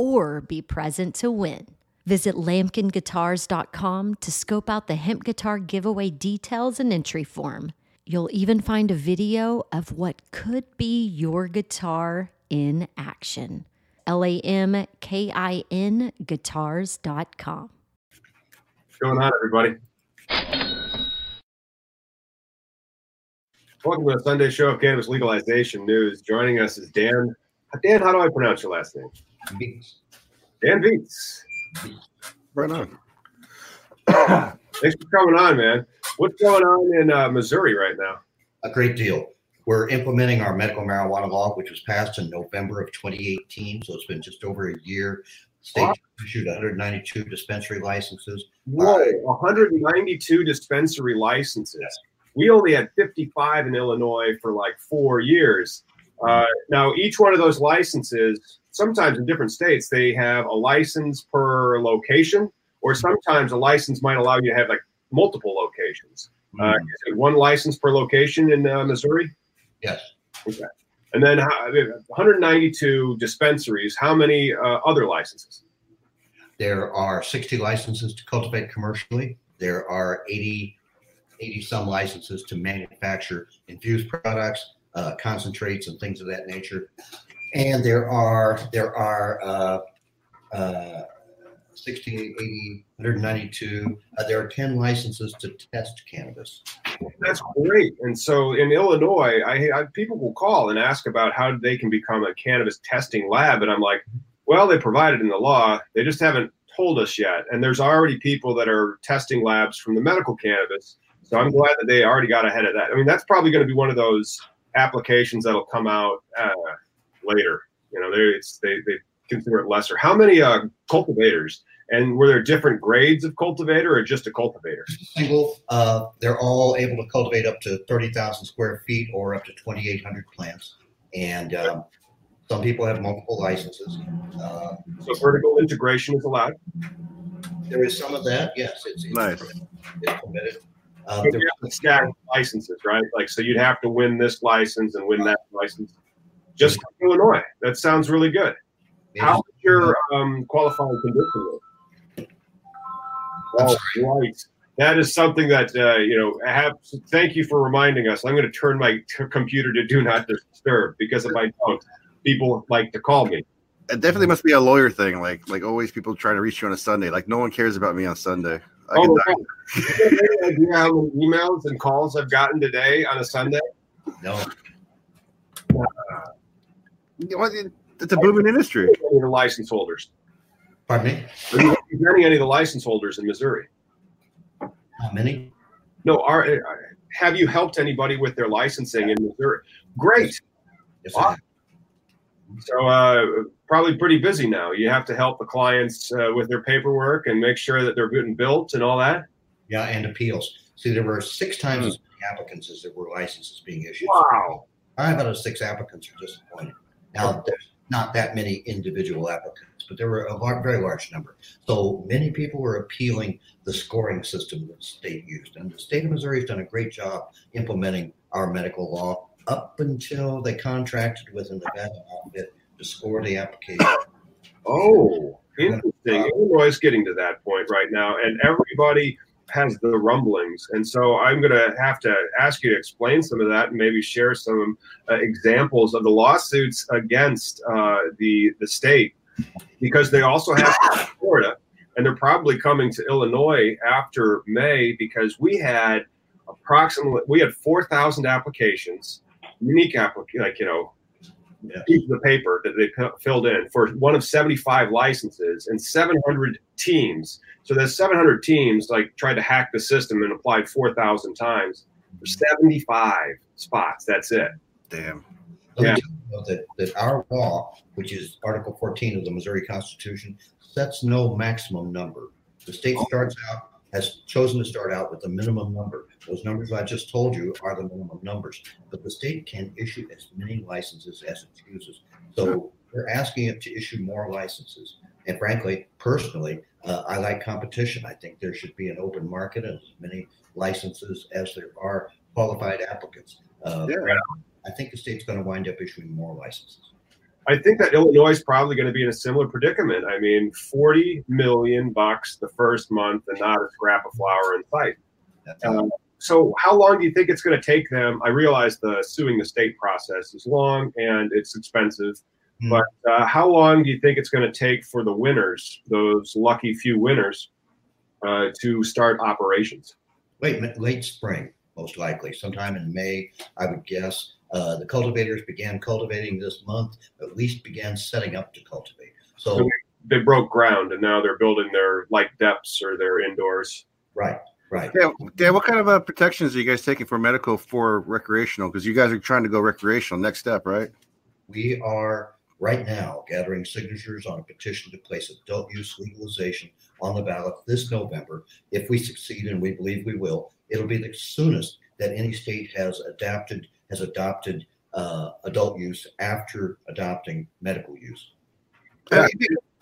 or be present to win. Visit lamkinguitars.com to scope out the hemp guitar giveaway details and entry form. You'll even find a video of what could be your guitar in action. L A M K I N guitars.com. What's going on, everybody? Welcome to the Sunday show of cannabis legalization news. Joining us is Dan. Dan, how do I pronounce your last name? Viets. Dan Viets. Right on. Thanks for coming on, man. What's going on in uh, Missouri right now? A great deal. We're implementing our medical marijuana law, which was passed in November of 2018. So it's been just over a year. State Wow. issued 192 dispensary licenses. Whoa, 192 dispensary licenses. We only had 55 in Illinois for like four years. Uh, now, each one of those licenses, sometimes in different states, they have a license per location, or sometimes a license might allow you to have like multiple locations. Uh, is one license per location in uh, Missouri? Yes. Okay. And then how, 192 dispensaries. How many uh, other licenses? There are 60 licenses to cultivate commercially. There are 80, 80 some licenses to manufacture infused products, uh, concentrates, and things of that nature. And there are there are uh, uh, 60, 80, 192. Uh, there are 10 licenses to test cannabis. That's great. And so in Illinois, I, I people will call and ask about how they can become a cannabis testing lab, and I'm like, well, they provide it in the law. They just haven't told us yet. And there's already people that are testing labs from the medical cannabis. So I'm glad that they already got ahead of that. I mean, that's probably going to be one of those applications that'll come out uh, later. You know, they they they consider it lesser. How many uh, cultivators? And were there different grades of cultivator or just a cultivator? single. Uh, they're all able to cultivate up to 30,000 square feet or up to 2,800 plants. And um, some people have multiple licenses. Uh, So vertical integration is allowed. there is some of that. Yes, it's, it's, Nice. permitted. it's permitted. There- you have stack licenses, right? Like, so you'd have to win this license and win that license. Just like Illinois. That sounds really good. How is your um, qualifying condition? rate? Oh, right. That is something that uh, you know. Have. Thank you for reminding us. I'm going to turn my t- computer to do not disturb because if I don't, people like to call me. It definitely must be a lawyer thing. Like, like always, people trying to reach you on a Sunday. Like, no one cares about me on Sunday. I Oh, can wow. You have any idea how many emails and calls I've gotten today on a Sunday? no, You know what? It's a booming industry. Any of the license holders? pardon me. Are you representing any of the license holders in Missouri? How many? No, are uh, have you helped anybody with their licensing in Missouri? Great. Yes, I have. So uh, probably pretty busy now. You have to help the clients uh, with their paperwork and make sure that they're good and built and all that. yeah, and appeals. See, there were six times as many applicants as there were licenses being issued. Wow. Five out of six applicants are disappointed. Now, there's not that many individual applicants, but there were a very large number. So many people were appealing the scoring system that the state used. And the state of Missouri has done a great job implementing our medical law up until they contracted with a Nevada outfit to score the application. Oh, interesting. Illinois is getting to that point right now, and everybody has the rumblings. And so I'm going to have to ask you to explain some of that and maybe share some uh, examples of the lawsuits against uh, the the state, because they also have Florida, and they're probably coming to Illinois after May because we had approximately we had 4,000 applications, unique applications, like you know, Yeah. pieces of paper that they p- filled in for one of 75 licenses and 700 teams. So there's 700 teams like tried to hack the system and applied 4,000 times for 75 spots. That's it. Damn. Yeah. me tell you though that, that our law, which is Article 14 of the Missouri Constitution, sets no maximum number. The state oh. starts out, has chosen to start out with the minimum number. Those numbers I just told you are the minimum numbers, but the state can issue as many licenses as it chooses. So we're asking it to issue more licenses. And frankly, personally, uh, I like competition. I think there should be an open market and as many licenses as there are qualified applicants. Uh, Yeah. I think the state's going to wind up issuing more licenses. I think that Illinois is probably going to be in a similar predicament. I mean, 40 million bucks the first month and not a scrap of flower in sight. Um, so, how long do you think it's going to take them? I realize the suing the state process is long and it's expensive, Hmm. but uh, how long do you think it's going to take for the winners, those lucky few winners, uh, to start operations? late late spring, most likely, sometime in May, I would guess. Uh, the cultivators began cultivating this month, at least began setting up to cultivate. So, So- They broke ground and now they're building their light deps or their indoors. right, right. Yeah, Dan, what kind of uh, protections are you guys taking for medical for recreational? Because you guys are trying to go recreational. Next step, right? We are right now gathering signatures on a petition to place adult use legalization on the ballot this November. If we succeed, and we believe we will, it'll be the soonest that any state has adapted has adopted uh, adult use after adopting medical use. Yeah.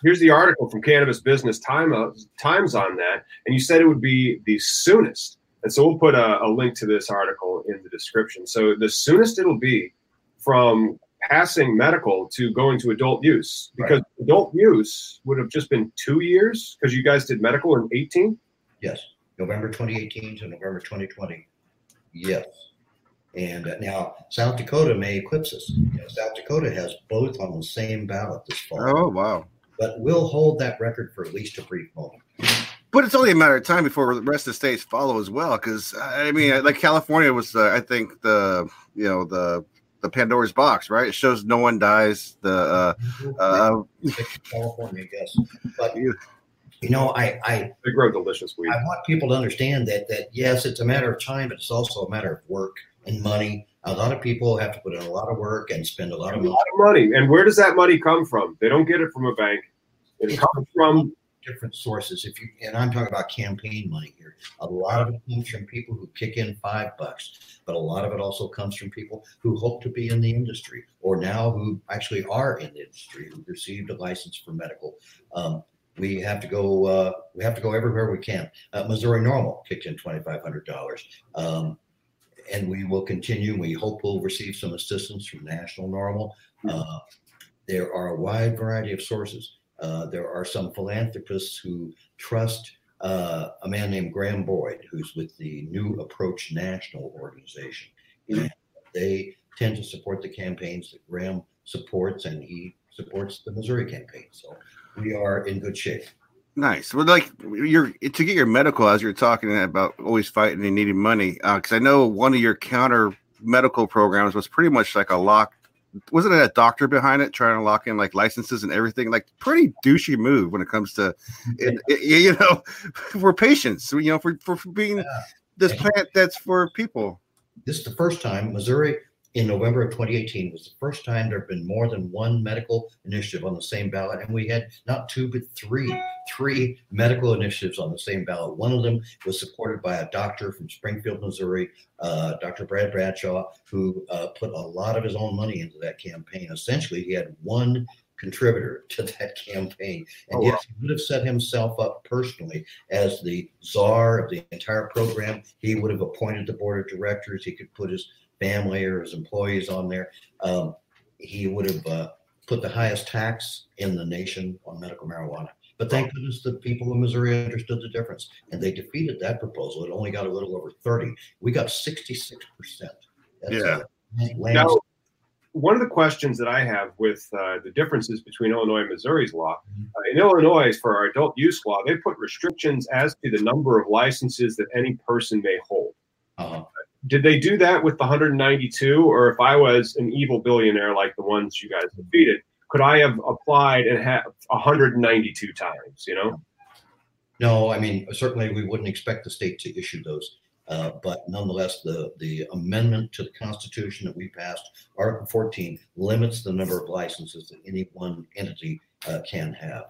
Here's the article from Cannabis Business Time, uh, Times on that, and you said it would be the soonest. And so we'll put a, a link to this article in the description. So the soonest it'll be from passing medical to going to adult use, because adult use would have just been two years because you guys did medical in 18. Yes, November 2018 to November 2020. Yes. And uh, now South Dakota may eclipse us. You know, South Dakota has both on the same ballot this fall, Oh, wow. but we'll hold that record for at least a brief moment. But it's only a matter of time before the rest of the states follow as well. Because I mean, like California was, uh, I think the you know the the Pandora's box, right? It shows no one dies. The uh, uh, California, yes. But Yeah. you know, I, I They grow delicious weed. I want people to understand that that yes, it's a matter of time, but it's also a matter of work and money. A lot of people have to put in a lot of work and spend a lot A of lot money. of money. And where does that money come from? They don't get it from a bank. It comes from different sources. If you and I'm talking about campaign money here, a lot of it comes from people who kick in five bucks, but a lot of it also comes from people who hope to be in the industry or now who actually are in the industry who received a license for medical. Um, we have to go. Uh, we have to go everywhere we can. Uh, Missouri NORML kicked in twenty five hundred dollars. Um, and we will continue. We hope we'll receive some assistance from National NORML. Uh, there are a wide variety of sources. Uh, there are some philanthropists who trust uh, a man named Graham Boyd, who's with the New Approach National organization. And they tend to support the campaigns that Graham supports, and he supports the Missouri campaign. So we are in good shape. Nice. Well, like you're to get your medical as you're talking about always fighting and needing money. Uh, because I know one of your counter medical programs was pretty much like a lock. Wasn't it a doctor behind it trying to lock in like licenses and everything? Like pretty douchey move when it comes to, it, it- you know, for patients. You know, for for, for being Yeah. this plant that's for people. This is the first time Missouri in November of 2018 was the first time there have been more than one medical initiative on the same ballot. And we had not two, but three, three medical initiatives on the same ballot. One of them was supported by a doctor from Springfield, Missouri, uh, Dr. Brad Bradshaw, who uh, put a lot of his own money into that campaign. Essentially, he had one contributor to that campaign. And Oh, yes, he would have set himself up personally as the czar of the entire program. He would have appointed the board of directors. He could put his family or his employees on there. Um, he would have uh, put the highest tax in the nation on medical marijuana. But thank goodness the people of Missouri understood the difference and they defeated that proposal. It only got a little over 30. We got 66%. That's, Yeah. Now, one of the questions that I have with uh, the differences between Illinois and Missouri's law, uh, in Illinois, for our adult use law, they put restrictions as to the number of licenses that any person may hold. Uh, Did they do that with the 192, or if I was an evil billionaire like the ones you guys defeated, could I have applied and have 192 times? You know, no, I mean, certainly we wouldn't expect the state to issue those. Uh, but nonetheless, the, the amendment to the Constitution that we passed, Article 14, limits the number of licenses that any one entity uh, can have.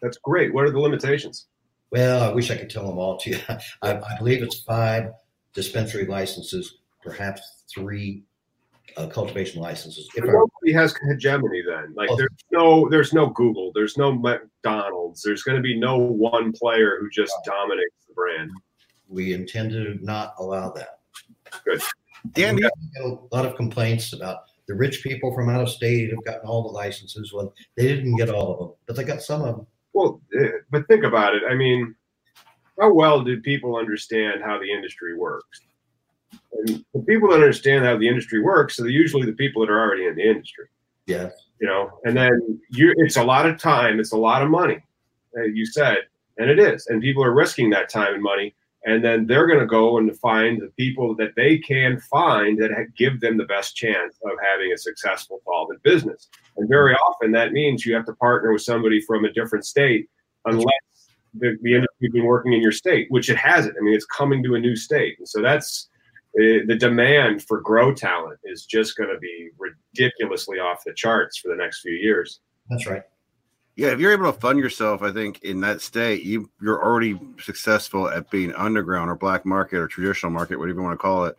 that's great. What are the limitations? Well, I wish I could tell them all to you. I, I believe it's five dispensary licenses, perhaps three uh, cultivation licenses. If I, Nobody has hegemony then. Like Oh. there's no there's no Google, there's no McDonald's, there's going to be no one player who just dominates the brand. we intend to not allow that. Good. Dan, we get a lot of complaints about the rich people from out of state have gotten all the licenses. Well, they didn't get all of them, but they got some of them. Well, eh, but think about it. I mean, how well do people understand how the industry works? And the people that understand how the industry works are usually the people that are already in the industry. Yeah. You know, and then you it's a lot of time, it's a lot of money, you said, and it is, and people are risking that time and money, and then they're going to go and find the people that they can find that give them the best chance of having a successful, solvent business. And very often that means you have to partner with somebody from a different state, unless the, the industry's been working in your state, which it hasn't. I mean, it's coming to a new state, and so that's uh, the demand for grow talent is just going to be ridiculously off the charts for the next few years. That's right. Yeah, if you're able to fund yourself, I think in that state, you you're already successful at being underground or black market or traditional market, whatever you want to call it.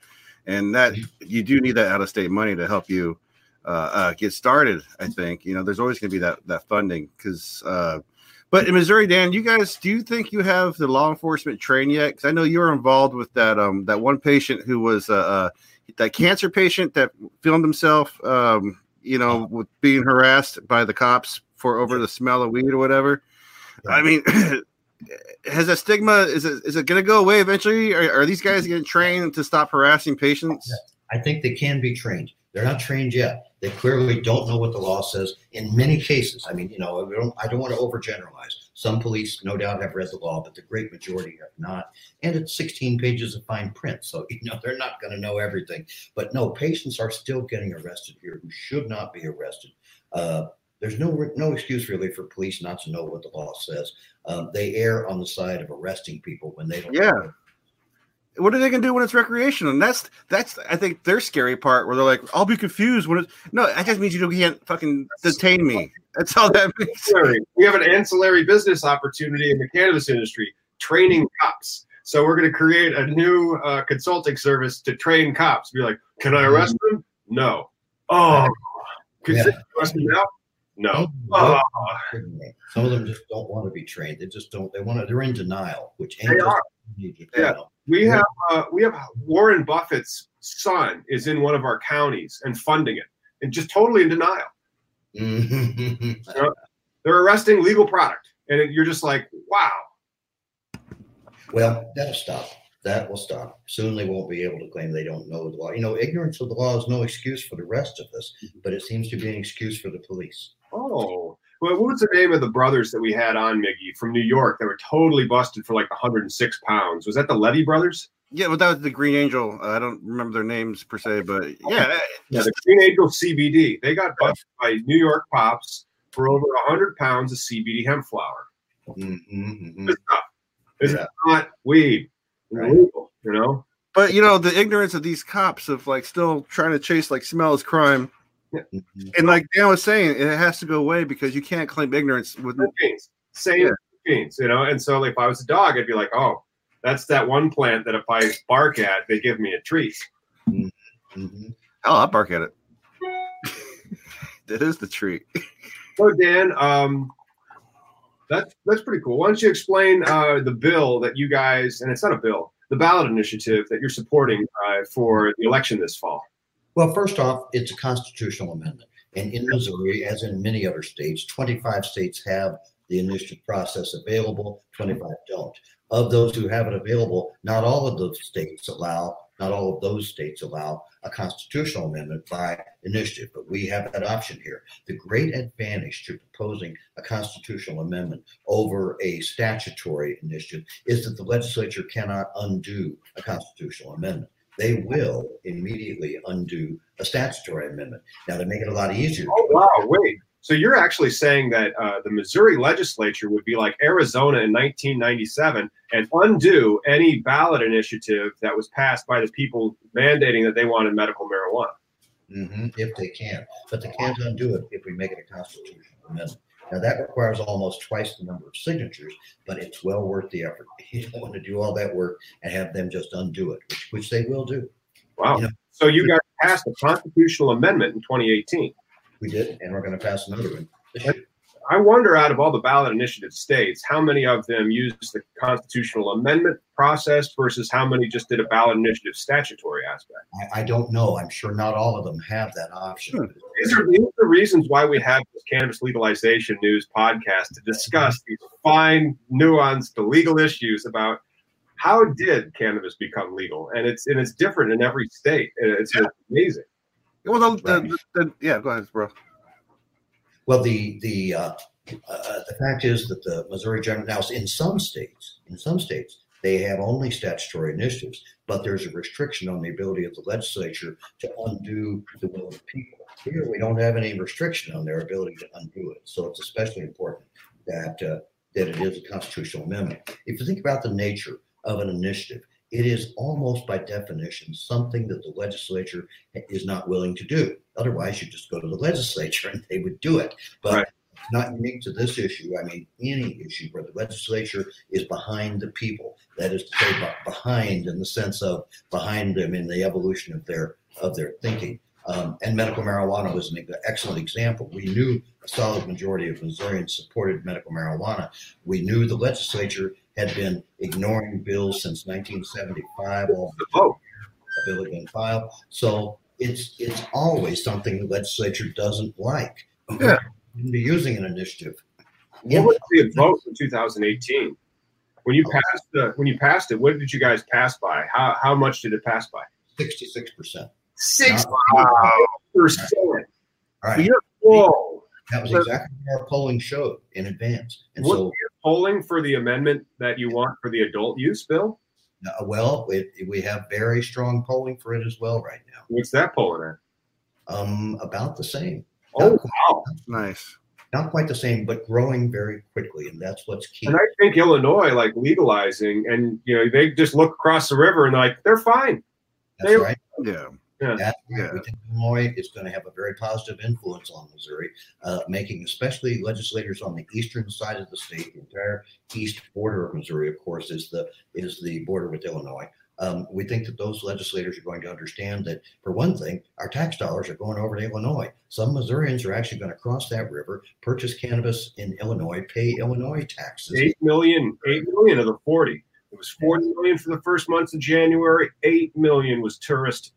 And that you do need that out of state money to help you uh, uh, get started. I think you know there's always going to be that that funding because. Uh, but in Missouri, Dan, you guys, do you think you have the law enforcement trained yet? Because I know you were involved with that um that one patient who was uh, uh that cancer patient that filmed himself, um, you know, with being harassed by the cops for over the smell of weed or whatever. I mean, has that stigma is it is it going to go away eventually? Are, are these guys getting trained to stop harassing patients? I think they can be trained. They're not trained yet. They clearly don't know what the law says in many cases. I mean, you know, I don't, I don't want to overgeneralize. Some police, no doubt, have read the law, but the great majority have not. And it's 16 pages of fine print. So, you know, they're not going to know everything. But no, patients are still getting arrested here who should not be arrested. Uh, there's no no excuse really for police not to know what the law says. Um, they err on the side of arresting people when they don't. Yeah. What are they gonna do when it's recreational? And that's that's I think their scary part where they're like, I'll be confused when it's no, that just means you can't fucking detain me. That's all that means. We have an ancillary business opportunity in the cannabis industry, training cops. So we're going to create a new uh, consulting service to train cops. Be like, can I arrest them? No. Oh, can Yeah. you arrest them now? No. Oh, Some of them just don't want to be trained. They just don't. They want to. They're in denial, which ain't They just- are. you just Yeah. we have uh, we have Warren Buffett's son is in one of our counties and funding it, and just totally in denial. Mhm. They're arresting legal product, and it, you're just like, wow. well, that'll stop. That will stop. Soon they won't be able to claim they don't know the law. You know, ignorance of the law is no excuse for the rest of us, but it seems to be an excuse for the police. Oh, well, what was the name of the brothers that we had on Miggy from New York that were totally busted for like 106 pounds? Was that the Levy brothers? Yeah, but that was the Green Angel. Uh, I don't remember their names per se, but yeah, Yeah, the Green Angel CBD. They got busted by New York cops for over 100 pounds of CBD hemp flower. Mhm, mhm. This stuff. It's Yeah. not weed. It's Right. legal, you know? but you know the ignorance of these cops of like still trying to chase like smell is crime, Mhm. and like Dan was saying, it has to go away because you can't claim ignorance with beans, same Yeah. beans, you know. And so, like, if I was a dog, I'd be like, "Oh, that's that one plant that if I bark at, they give me a treat." Mhm. Oh, I'll bark at it. that is the treat. So, Dan, um, that's that's pretty cool. Why don't you explain uh, the bill that you guys, and it's not a bill, the ballot initiative that you're supporting uh, for the election this fall? Well, first off, it's a constitutional amendment. And in Missouri, as in many other states, 25 states have the initiative process available, 25 don't. Of those who have it available, not all of those states allow not all of those states allow a constitutional amendment by initiative, but we have that option here. The great advantage to proposing a constitutional amendment over a statutory initiative is that the legislature cannot undo a constitutional amendment. They will immediately undo a statutory amendment. Now, to make it a lot easier. Oh, wow. Wait. So you're actually saying that uh, the Missouri legislature would be like Arizona in 1997 and undo any ballot initiative that was passed by the people mandating that they wanted medical marijuana. Mm-hmm, if they can, but they can't undo it if we make it a constitutional amendment. Now that requires almost twice the number of signatures, but it's well worth the effort. You don't want to do all that work and have them just undo it, which, which they will do. Wow. You know, so you guys passed a constitutional amendment in 2018. We did, and we're going to pass another one. I wonder, out of all the ballot initiative states, how many of them used the constitutional amendment process versus how many just did a ballot initiative statutory aspect? I, I don't know. I'm sure not all of them have that option. Hmm. These, are, these are the reasons why we have this cannabis legalization news podcast to discuss these fine, nuanced legal issues about how did cannabis become legal, and it's and it's different in every state. It's yeah. amazing. Well, the, the, the, yeah, go ahead, bro. Well, the the uh, uh, the fact is that the Missouri General now in some states, in some states, they have only statutory initiatives, but there's a restriction on the ability of the legislature to undo the will of the people. Here, we don't have any restriction on their ability to undo it, so it's especially important that uh, that it is a constitutional amendment. If you think about the nature of an initiative, it is almost by definition something that the legislature is not willing to do. Otherwise, you just go to the legislature and they would do it. But right. it's not unique to this issue. I mean, any issue where the legislature is behind the people, that is to say, behind in the sense of behind them in the evolution of their of their thinking. Um, and medical marijuana was an excellent example. We knew a solid majority of Missourians supported medical marijuana. We knew the legislature had been ignoring bills since 1975. All the vote. A bill had been filed. So it's it's always something the legislature doesn't like. Yeah. Be using an initiative. What was the vote in 2018? When you passed the when you passed it, what did you guys pass by? How how much did it pass by? Sixty six percent. Six percent. All right. You're full. That was exactly what our polling showed in advance. And what so polling for the amendment that you want for the adult use bill? Uh, well, it, we have very strong polling for it as well right now. What's that polling at? Um, about the same. Oh, not wow. Nice. Not quite the same, but growing very quickly, and that's what's key. And I think Illinois, like legalizing, and you know, they just look across the river and like they're fine. That's they, right. Yeah. Yeah. That, yeah. We think Illinois is going to have a very positive influence on Missouri, uh, making especially legislators on the eastern side of the state, the entire east border of Missouri, of course, is the is the border with Illinois. Um, we think that those legislators are going to understand that, for one thing, our tax dollars are going over to Illinois. Some Missourians are actually going to cross that river, purchase cannabis in Illinois, pay Illinois taxes. Eight million, eight million of the forty. It was forty million for the first months of January. Eight million was tourist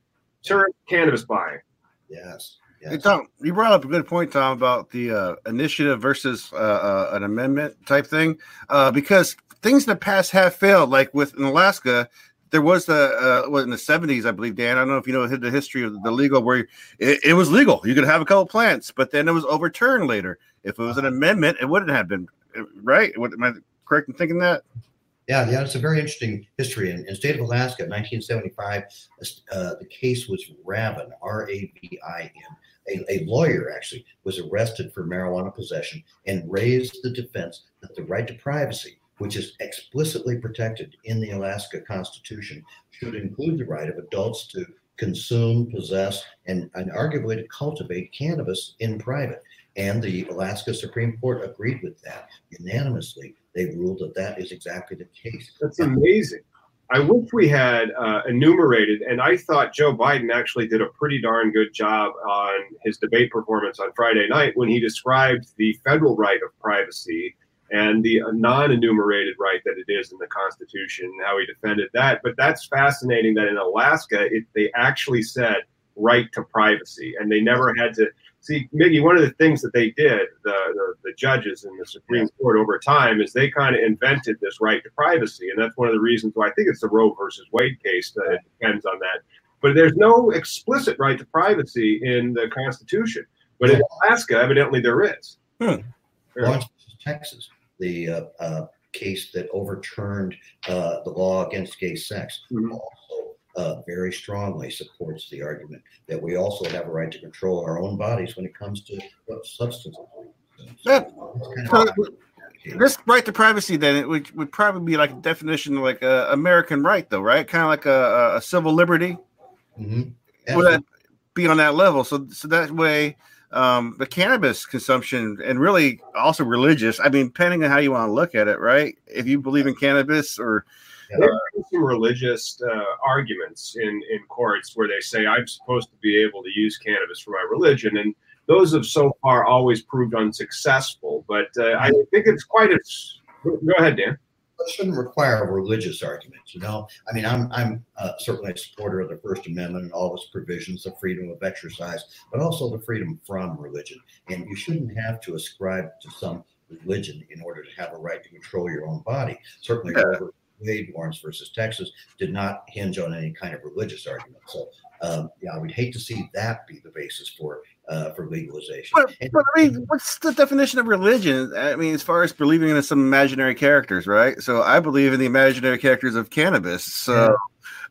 tourist cannabis buying. Yes. Yes. Hey, Tom, you brought up a good point, Tom, about the uh, initiative versus uh, uh, an amendment type thing, uh, because things in the past have failed. Like with in Alaska, there was the uh, was in the seventies, I believe. Dan, I don't know if you know the history of the legal where it, it, was legal. You could have a couple plants, but then it was overturned later. If it was an amendment, it wouldn't have been right. What, am I correct in thinking that? Yeah, yeah, it's a very interesting history. In, in the state of Alaska, 1975, uh, the case was Ravin, R A V I N. A, a lawyer actually was arrested for marijuana possession and raised the defense that the right to privacy, which is explicitly protected in the Alaska Constitution, should include the right of adults to consume, possess, and, and arguably to cultivate cannabis in private. And the Alaska Supreme Court agreed with that unanimously they ruled that that is exactly the case. That's amazing. I wish we had uh, enumerated, and I thought Joe Biden actually did a pretty darn good job on his debate performance on Friday night when he described the federal right of privacy and the non enumerated right that it is in the Constitution, how he defended that. But that's fascinating that in Alaska, it, they actually said right to privacy, and they never had to See, Miggy, one of the things that they did, the, the, the judges in the Supreme Court over time, is they kind of invented this right to privacy. And that's one of the reasons why I think it's the Roe versus Wade case that it depends on that. But there's no explicit right to privacy in the Constitution. But in Alaska, evidently there is. Hmm. Lawrence, Texas, the uh, uh, case that overturned uh, the law against gay sex, mm-hmm. also uh, very strongly supports the argument that we also have a right to control our own bodies when it comes to what substances. Yeah. So, this right to privacy, then it would, would probably be like a definition of like a American right, though, right? Kind of like a, a civil liberty. Mm-hmm. Would that be on that level? So, so that way, um, the cannabis consumption and really also religious. I mean, depending on how you want to look at it, right? If you believe in cannabis or there are some religious uh, arguments in in courts where they say I'm supposed to be able to use cannabis for my religion, and those have so far always proved unsuccessful. But uh, I think it's quite a. Go ahead, Dan it shouldn't require a religious argument. You know, I mean, I'm I'm uh, certainly a supporter of the First Amendment and all its provisions of freedom of exercise, but also the freedom from religion. And you shouldn't have to ascribe to some religion in order to have a right to control your own body. Certainly, yeah. Wade Lawrence versus Texas did not hinge on any kind of religious argument. So, um, yeah, we'd hate to see that be the basis for uh, for legalization. But, but, I mean, what's the definition of religion? I mean, as far as believing in some imaginary characters, right? So I believe in the imaginary characters of cannabis. So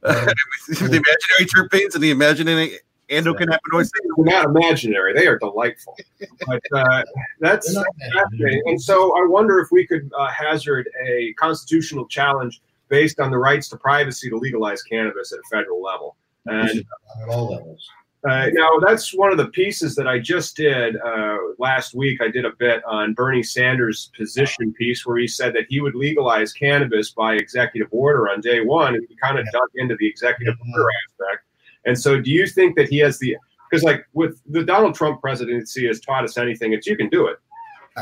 yeah. uh, the imaginary terpenes and the imaginary endocannabinoids. They're not imaginary; they are delightful. But uh, that's fascinating. And so I wonder if we could uh, hazard a constitutional challenge based on the rights to privacy to legalize cannabis at a federal level. And at all levels. Uh, now, that's one of the pieces that I just did uh, last week. I did a bit on Bernie Sanders' position piece where he said that he would legalize cannabis by executive order on day one, and he kind of dug into the executive order aspect. And so, do you think that he has the because, like, with the Donald Trump presidency has taught us anything, it's you can do it.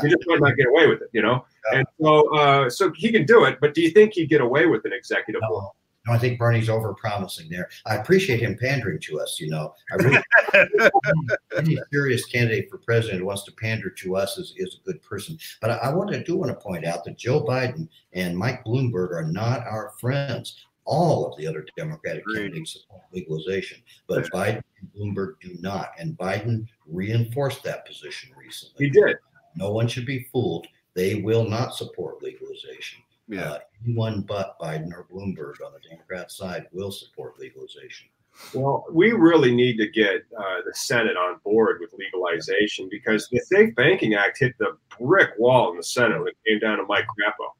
You just might not get away with it, you know. And so, uh, so he can do it. But do you think he'd get away with an executive no. order? No, I think Bernie's over promising there. I appreciate him pandering to us. You know, I really any serious candidate for president who wants to pander to us is, is a good person. But I, I want to do want to point out that Joe Biden and Mike Bloomberg are not our friends. All of the other Democratic Agreed. candidates support legalization, but Biden and Bloomberg do not. And Biden reinforced that position recently. He did. No one should be fooled. They will not support legalization. Yeah. Uh, anyone but Biden or Bloomberg on the Democrat side will support legalization. Well, we really need to get uh, the Senate on board with legalization because the Safe Banking Act hit the brick wall in the Senate when it came down to Mike Crapo.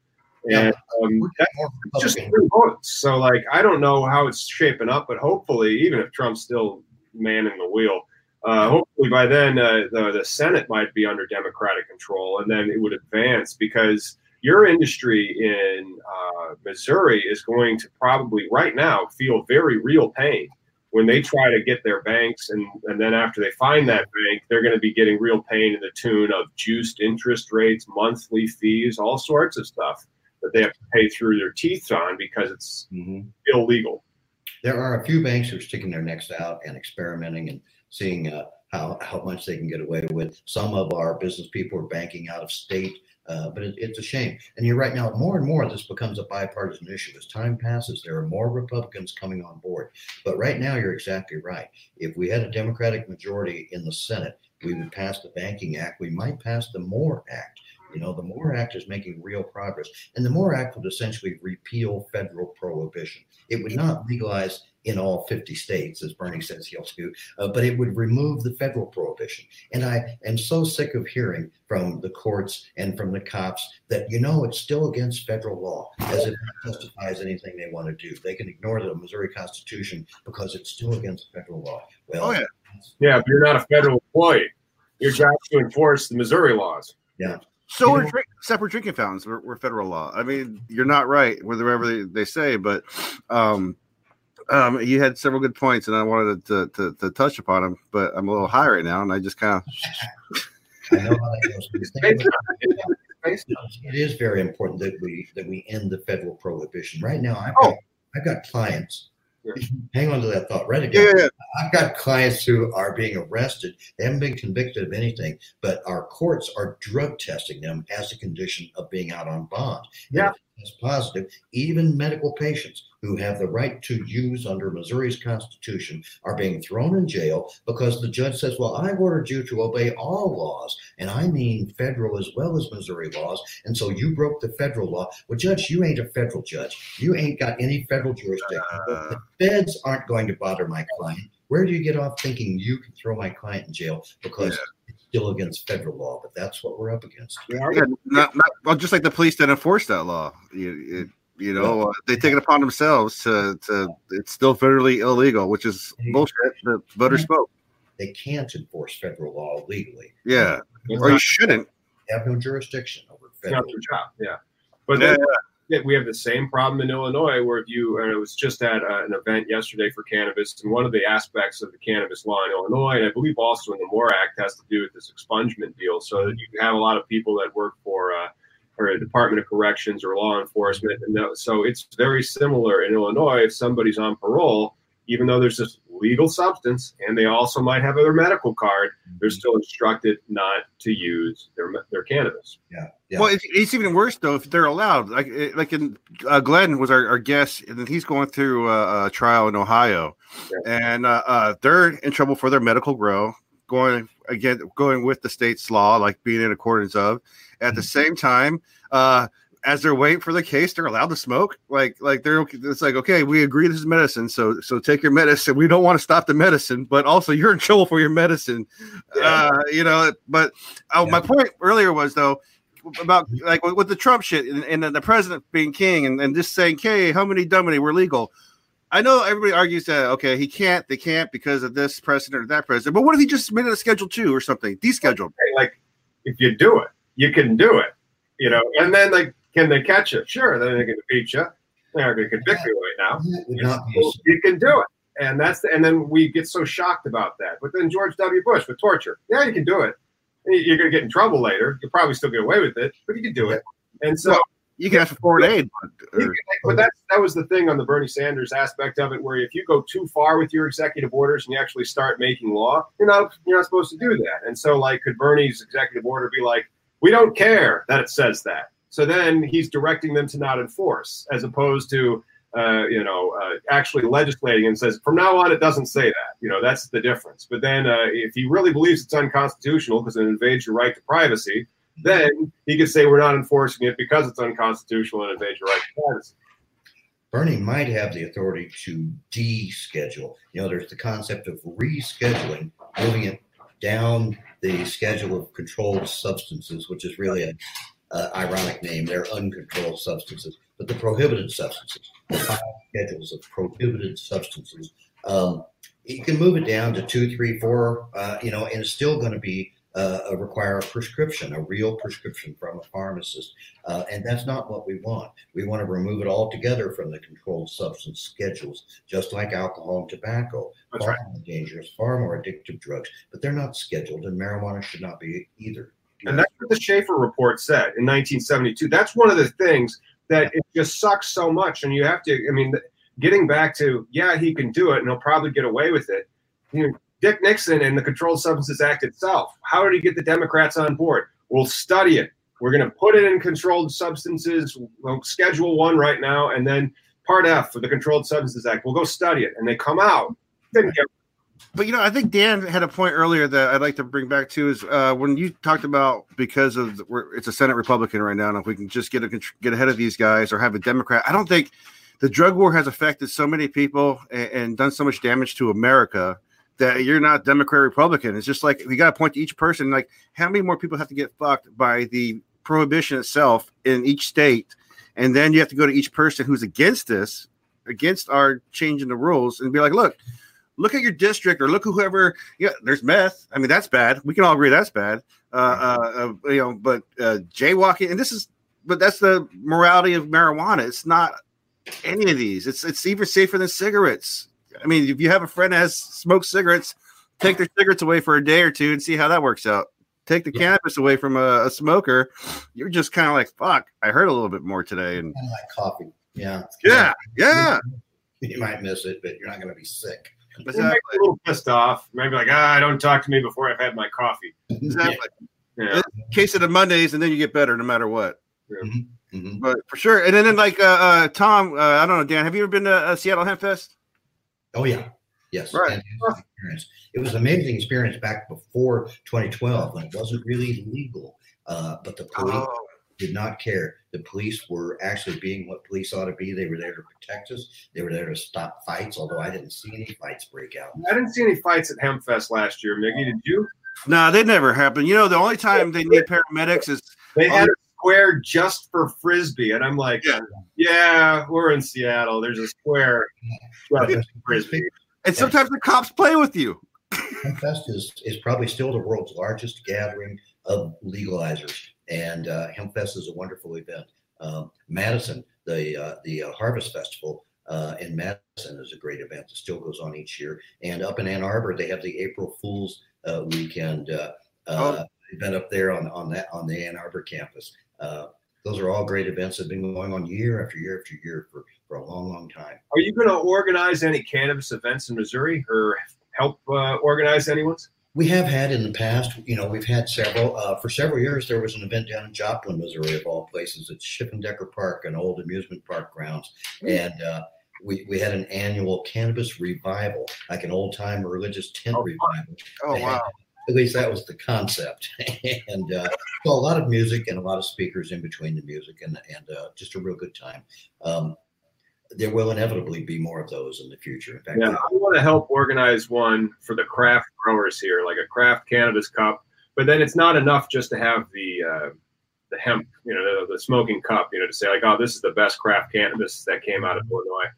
And um, just three votes. So, like, I don't know how it's shaping up, but hopefully, even if Trump's still manning the wheel, uh, hopefully by then uh, the, the Senate might be under Democratic control and then it would advance because your industry in uh, Missouri is going to probably right now feel very real pain when they try to get their banks and, and then after they find that bank they're going to be getting real pain in the tune of juiced interest rates monthly fees all sorts of stuff that they have to pay through their teeth on because it's mm-hmm. illegal there are a few banks who are sticking their necks out and experimenting and seeing uh, how, how much they can get away with some of our business people are banking out of state uh, but it, it's a shame. And you're right now, more and more this becomes a bipartisan issue. As time passes, there are more Republicans coming on board. But right now, you're exactly right. If we had a Democratic majority in the Senate, we would pass the Banking Act. We might pass the MORE Act. You know, the MORE Act is making real progress. And the MORE Act would essentially repeal federal prohibition. It would not legalize in all 50 states, as Bernie says he'll do, uh, but it would remove the federal prohibition. And I am so sick of hearing from the courts and from the cops that, you know, it's still against federal law, as if it justifies anything they want to do. They can ignore the Missouri Constitution because it's still against federal law. Well, oh, yeah. Yeah, but you're not a federal employee. Your job is to enforce the Missouri laws. Yeah. So are drink, separate drinking fountains We're federal law. I mean, you're not right, whatever they, they say, but um, um, you had several good points, and I wanted to, to, to, touch upon them, but I'm a little high right now, and I just kind of. I know how that goes. it is very important that we that we end the federal prohibition. Right now, I've got, oh. I've got clients hang on to that thought. Right Yeah, again. yeah, I've got clients who are being arrested. They haven't been convicted of anything, but our courts are drug testing them as a condition of being out on bond. Yeah. It's positive. Even medical patients who have the right to use under Missouri's constitution are being thrown in jail because the judge says, Well, I ordered you to obey all laws, and I mean federal as well as Missouri laws. And so you broke the federal law. Well, Judge, you ain't a federal judge. You ain't got any federal jurisdiction. Uh. the feds aren't going to bother my client. Where do you get off thinking you can throw my client in jail because still against federal law? But that's what we're up against. Yeah, yeah. Not, not, well, just like the police that enforce that law. You, it, you know, uh, they take it upon themselves to, to. It's still federally illegal, which is bullshit. The voters spoke. They can't enforce federal law legally. Yeah, It's or you shouldn't. They have no jurisdiction over it's not federal. their job. Yeah. But Yeah, then yeah, we have the same problem in Illinois where if you, and it was just at uh, an event yesterday for cannabis, and one of the aspects of the cannabis law in Illinois, and I believe also in the MORE Act, has to do with this expungement deal. So that you have a lot of people that work for, uh, or a Department of Corrections or law enforcement. And so it's very similar in Illinois. If somebody's on parole, even though there's this legal substance and they also might have their medical card, they're still instructed not to use their, their cannabis. Yeah. Yeah. Well, it's, it's even worse though if they're allowed. Like like in uh, Glenn was our, our guest, and he's going through a, a trial in Ohio, and uh, uh, they're in trouble for their medical grow, going again, going with the state's law, like being in accordance of. At the same time, uh, as they're waiting for the case, they're allowed to smoke. Like like they're. It's like okay, we agree this is medicine, so so take your medicine. We don't want to stop the medicine, but also you're in trouble for your medicine. Yeah. Uh, you know, but oh, my point earlier was though about like with, with the Trump shit and, and then the president being king and, and just saying, "Hey, how many many were legal?" I know everybody argues that okay, he can't, they can't because of this president or that president. But what if he just made it a schedule two or something, descheduled? Like if you do it, you can do it, you know. And then like, can they catch you? Sure, then they can impeach you. They're going to convict you right now. That would not be a Well, you can do it, and that's the, and then we get so shocked about that. But then George W. Bush with torture, yeah, you can do it. You're going to get in trouble later. You'll probably still get away with it, but you can do it. And so, Well, You can ask for foreign aid. But, or- but that's that was the thing on the Bernie Sanders aspect of it, where if you go too far with your executive orders and you actually start making law, you're not you're not supposed to do that. And so, like, could Bernie's executive order be like, we don't care that it says that? So then he's directing them to not enforce, as opposed to uh, you know uh, actually legislating and says from now on it doesn't say that. You know that's the difference. But then uh, if he really believes it's unconstitutional because it invades your right to privacy, then he could say we're not enforcing it because it's unconstitutional and invades your right to privacy. Bernie might have the authority to deschedule. You know, there's the concept of rescheduling, moving it down the schedule of controlled substances, which is really a uh, ironic name. They're uncontrolled substances, but the prohibited substances, the five schedules of prohibited substances. Um, you can move it down to two, three, four, uh, you know, and it's still going to be uh, a require a prescription, a real prescription from a pharmacist, uh, and that's not what we want. We want to remove it altogether from the controlled substance schedules, just like alcohol and tobacco. That's far right. more dangerous, far more addictive drugs, but they're not scheduled, and marijuana should not be either. And that's what the Shafer report said in 1972. That's one of the things that it just sucks so much. And you have to, I mean, getting back to, yeah, he can do it and he'll probably get away with it. You know, Dick Nixon and the Controlled Substances Act itself, how did he get the Democrats on board? We'll study it. We're going to put it in controlled substances, schedule one right now, and then part F for the Controlled Substances Act. We'll go study it. And they come out. Didn't get But you know, I think Dan had a point earlier that I'd like to bring back to is uh, when you talked about because of the, it's a Senate Republican right now, and if we can just get a, get ahead of these guys or have a Democrat, I don't think the drug war has affected so many people and, and done so much damage to America that you're not Democrat Republican. It's just like we got to point to each person. Like, how many more people have to get fucked by the prohibition itself in each state, and then you have to go to each person who's against this, against our changing the rules, and be like, look look at your district or look at whoever yeah there's meth. I mean that's bad. We can all agree that's bad. Uh, uh, uh you know but uh jaywalking and this is but that's the morality of marijuana. It's not any of these. It's it's even safer than cigarettes. I mean if you have a friend that has smoked cigarettes take their cigarettes away for a day or two and see how that works out. Take the Yeah. cannabis away from a, a smoker. You're just kind of like fuck i heard a little bit more today and Kind of like coffee. Yeah. yeah yeah. You might miss it, but you're not going to be sick. You might be a little pissed off. Maybe like, ah, don't talk to me before I've had my coffee. Exactly. Yeah. Case of the Mondays, and then you get better no matter what. Mhm. But for sure. And then, then like uh, uh Tom, uh, I don't know, Dan, have you ever been to uh, Seattle Hemp Fest? Oh yeah, yes. Right. Experience. It was an amazing experience back before 2012 when it wasn't really legal. Uh, but the police Oh, did not care. The police were actually being what police ought to be. They were there to protect us. They were there to stop fights. Although I didn't see any fights break out. I didn't see any fights at Hempfest last year, Miggy. Did you? no, they never happened. You know, the only time they need paramedics is They had a square just for frisbee, and I'm like, Yeah. yeah, we're in Seattle. There's a square just for frisbee. and sometimes the cops play with you. Hempfest is, is probably still the world's largest gathering of legalizers, and uh, Hempfest is a wonderful event. Um, Madison, the uh, the uh, Harvest Festival uh, in Madison is a great event that still goes on each year. And up in Ann Arbor, they have the April Fools uh, weekend uh, uh, event up there on on that on the Ann Arbor campus. Uh, those are all great events that have been going on year after year after year for, for a long, long time. Are you going to organize any cannabis events in Missouri or help uh, organize anyone's? We have had in the past, you know, we've had several. Uh, for several years, there was an event down in Joplin, Missouri, of all places. It's Decker Park, an old amusement park grounds, and uh, we we had an annual cannabis revival, like an old time religious tent Oh, revival. Oh And wow. At least that was the concept, and uh, so a lot of music and a lot of speakers in between the music, and and uh, just a real good time. Um, there will inevitably be more of those in the future. In fact, Yeah, I want to help organize one for the craft growers here, like a craft cannabis cup. But then it's not enough just to have the uh, the hemp, you know, the, the smoking cup, you know, to say like, oh, this is the best craft cannabis that came out of Illinois.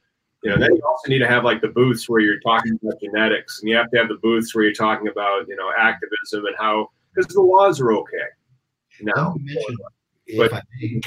You know, then you also need to have like the booths where you're talking about genetics, and you have to have the booths where you're talking about, you know, activism and how because the laws are okay now. Let me mention, But- if I may,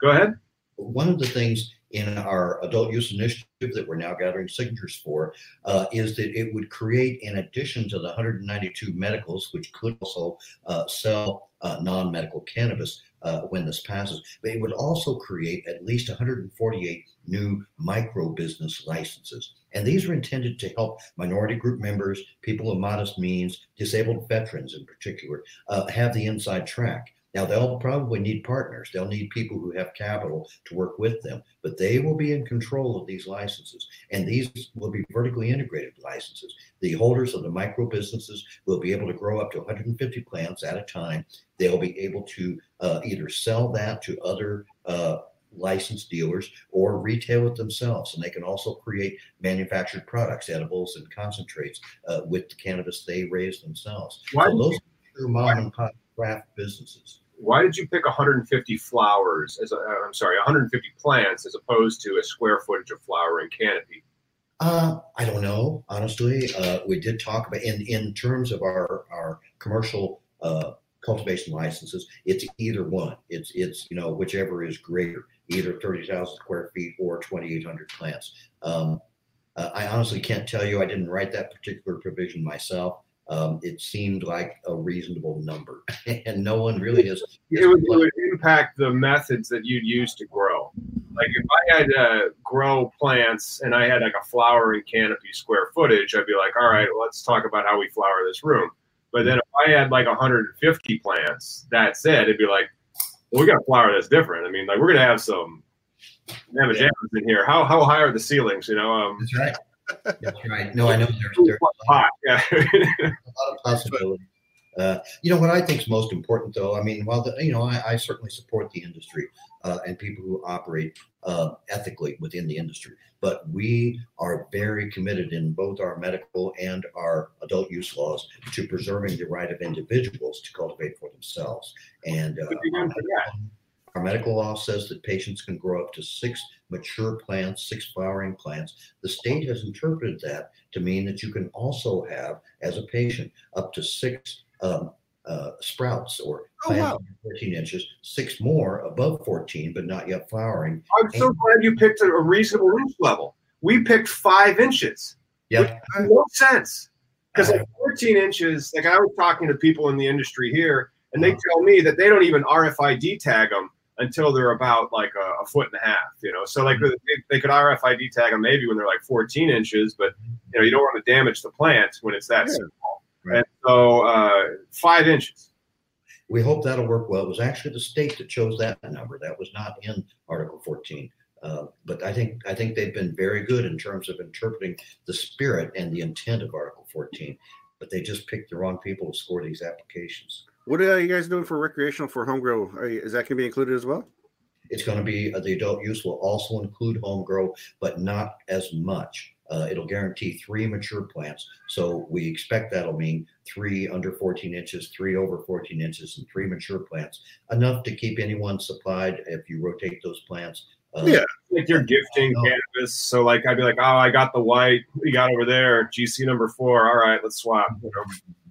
Go ahead. one of the things in our adult use initiative that we're now gathering signatures for uh, is that it would create, in addition to the 192 medicals, which could also uh, sell uh, non medical cannabis uh, when this passes, but it would also create at least 148 new micro business licenses. And these are intended to help minority group members, people of modest means, disabled veterans in particular, uh, have the inside track. Now, they'll probably need partners. They'll need people who have capital to work with them, but they will be in control of these licenses. And these will be vertically integrated licenses. The holders of the micro businesses will be able to grow up to 150 plants at a time. They'll be able to uh, either sell that to other uh, licensed dealers or retail it themselves. And they can also create manufactured products, edibles, and concentrates uh, with the cannabis they raise themselves. Why So those are true mom and pop craft businesses. Why did you pick 150 flowers as uh, I'm sorry, 150 plants as opposed to a square footage of flowering canopy? Uh, I don't know, honestly. Uh, we did talk about in in terms of our our commercial uh, cultivation licenses. It's either one. It's it's you know whichever is greater, either thirty thousand square feet or twenty eight hundred plants. Um, uh, I honestly can't tell you. I didn't write that particular provision myself. Um, it seemed like a reasonable number, and no one really has. It would, it would impact the methods that you'd use to grow. Like if I had to grow plants and I had like a flowering canopy square footage, I'd be like, all right, let's talk about how we flower this room. But then if I had like 150 plants, that's it. It'd be like, well, we got to flower this different. I mean, like we're gonna have some Yeah. in here. How how high are the ceilings? You know, um, That's right. That's right. No, I know there's there's hot. Yeah. a lot of possibility. Uh, you know what I think is most important, though. I mean, while the, you know, I, I certainly support the industry uh, and people who operate uh, ethically within the industry, but we are very committed in both our medical and our adult use laws to preserving the right of individuals to cultivate for themselves. And uh, What are you doing for that? our medical law says that patients can grow up to six mature plants, six flowering plants. The state has interpreted that to mean that you can also have, as a patient, up to six um, uh, sprouts or Oh, wow. 14 inches, six more above 14, but not yet flowering. I'm so glad you picked a, reasonable inch level. We picked five inches. Yeah. no sense. Because like 14 inches, like I was talking to people in the industry here, and they tell me that they don't even RFID tag them until they're about like a, a foot and a half. You know, so like they, they could RFID tag them maybe when they're like 14 inches, but you know you don't want to damage the plant when it's that Yeah. small. Right. And so uh, five inches. We hope that'll work well. It was actually the state that chose that number. That was not in Article 14. Uh, but I think I think they've been very good in terms of interpreting the spirit and the intent of Article 14. But they just picked the wrong people to score these applications. What are you guys doing for recreational for home grow? You, is that going to be included as well? It's going to be uh, the adult use will also include home grow, but not as much. Uh, it'll guarantee three mature plants. So we expect that'll mean three under 14 inches, three over 14 inches, and three mature plants. Enough to keep anyone supplied if you rotate those plants. Uh, Yeah. Like you're gifting No. cannabis. So like I'd be like, oh, I got the white. What you got over there? GG number four. All right, let's swap. You know?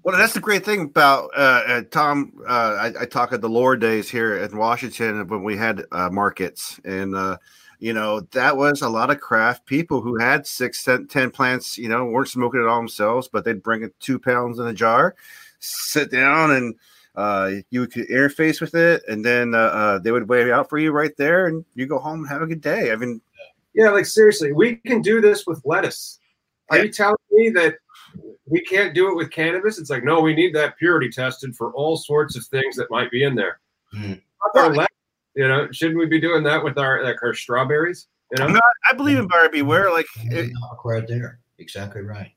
Well, that's the great thing about uh, uh, Tom. Uh, I, I talk at the Lord days here in Washington when we had uh, markets, and uh, you know that was a lot of craft people who had six, ten, ten plants. You know, weren't smoking it all themselves, but they'd bring it two pounds in a jar, sit down, and uh, you could interface with it, and then they would weigh it out for you right there, and you go home and have a good day. I mean, Yeah, like seriously, we can do this with lettuce. Are Yeah. you telling me that we can't do it with cannabis? It's like, no, we need that purity tested for all sorts of things that might be in there. Hmm. How about our lettuce? You know, shouldn't we be doing that with our like our strawberries? You know, No, I believe in buyer beware. Like, it, not required there. Exactly right.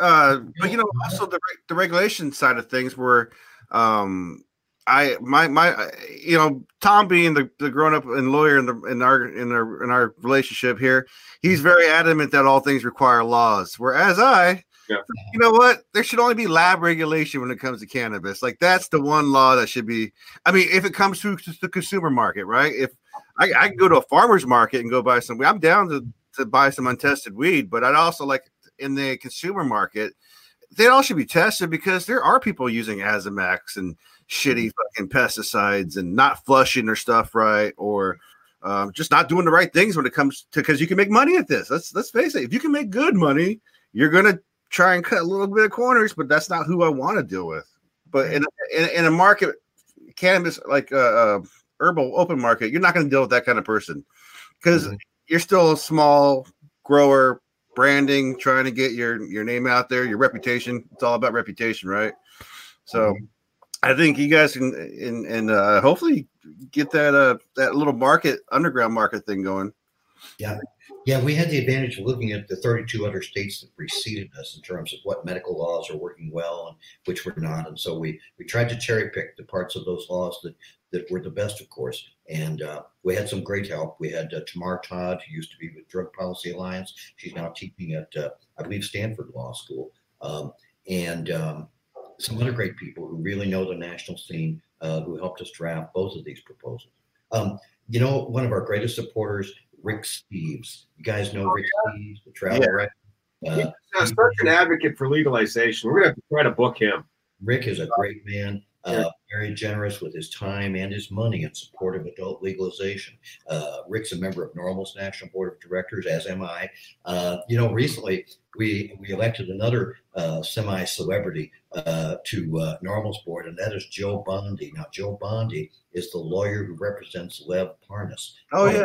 uh, but you know, also the the regulation side of things where, um, I my my you know Tom being the, the grown up and lawyer in the in our in our in our relationship here, he's very adamant that all things require laws. Whereas I, Yeah. you know what, there should only be lab regulation when it comes to cannabis. Like that's the one law that should be. I mean, if it comes to the consumer market, right? If I, I can go to a farmer's market and go buy some, I'm down to to buy some untested weed, but I'd also like in the consumer market, they all should be tested because there are people using Azamax and shitty fucking pesticides and not flushing their stuff right or um, just not doing the right things when it comes to because you can make money at this. Let's let's face it. If you can make good money, you're gonna try and cut a little bit of corners, but that's not who I want to deal with. But in, in in a market, cannabis like uh, uh herbal open market, you're not going to deal with that kind of person because Mhm. you're still a small grower branding, trying to get your your name out there, your reputation. It's all about reputation, right? So I think you guys can and and uh, hopefully get that uh that little market underground market thing going. Yeah, we had the advantage of looking at the 32 other states that preceded us in terms of what medical laws are working well and which were not. And so we, we tried to cherry pick the parts of those laws that, that were the best, of course. And uh, we had some great help. We had uh, Tamar Todd, who used to be with Drug Policy Alliance. She's now teaching at, uh, I believe, Stanford Law School. Um, and um, some other great people who really know the national scene uh, who helped us draft both of these proposals. Um, you know, one of our greatest supporters, Rick Steves. You guys know Rick Steves, the travel Yeah. writer. Uh, He's such an advocate for legalization. We're gonna have to try to book him. Rick is a great man, uh, very generous with his time and his money in support of adult legalization. Uh, Rick's a member of NORML's National Board of Directors, as am I. Uh, you know, recently we we elected another uh, semi-celebrity uh, to uh, NORML's board, and that is Joe Bondy. Now, Joe Bondy is the lawyer who represents Lev Parnas. Oh yeah,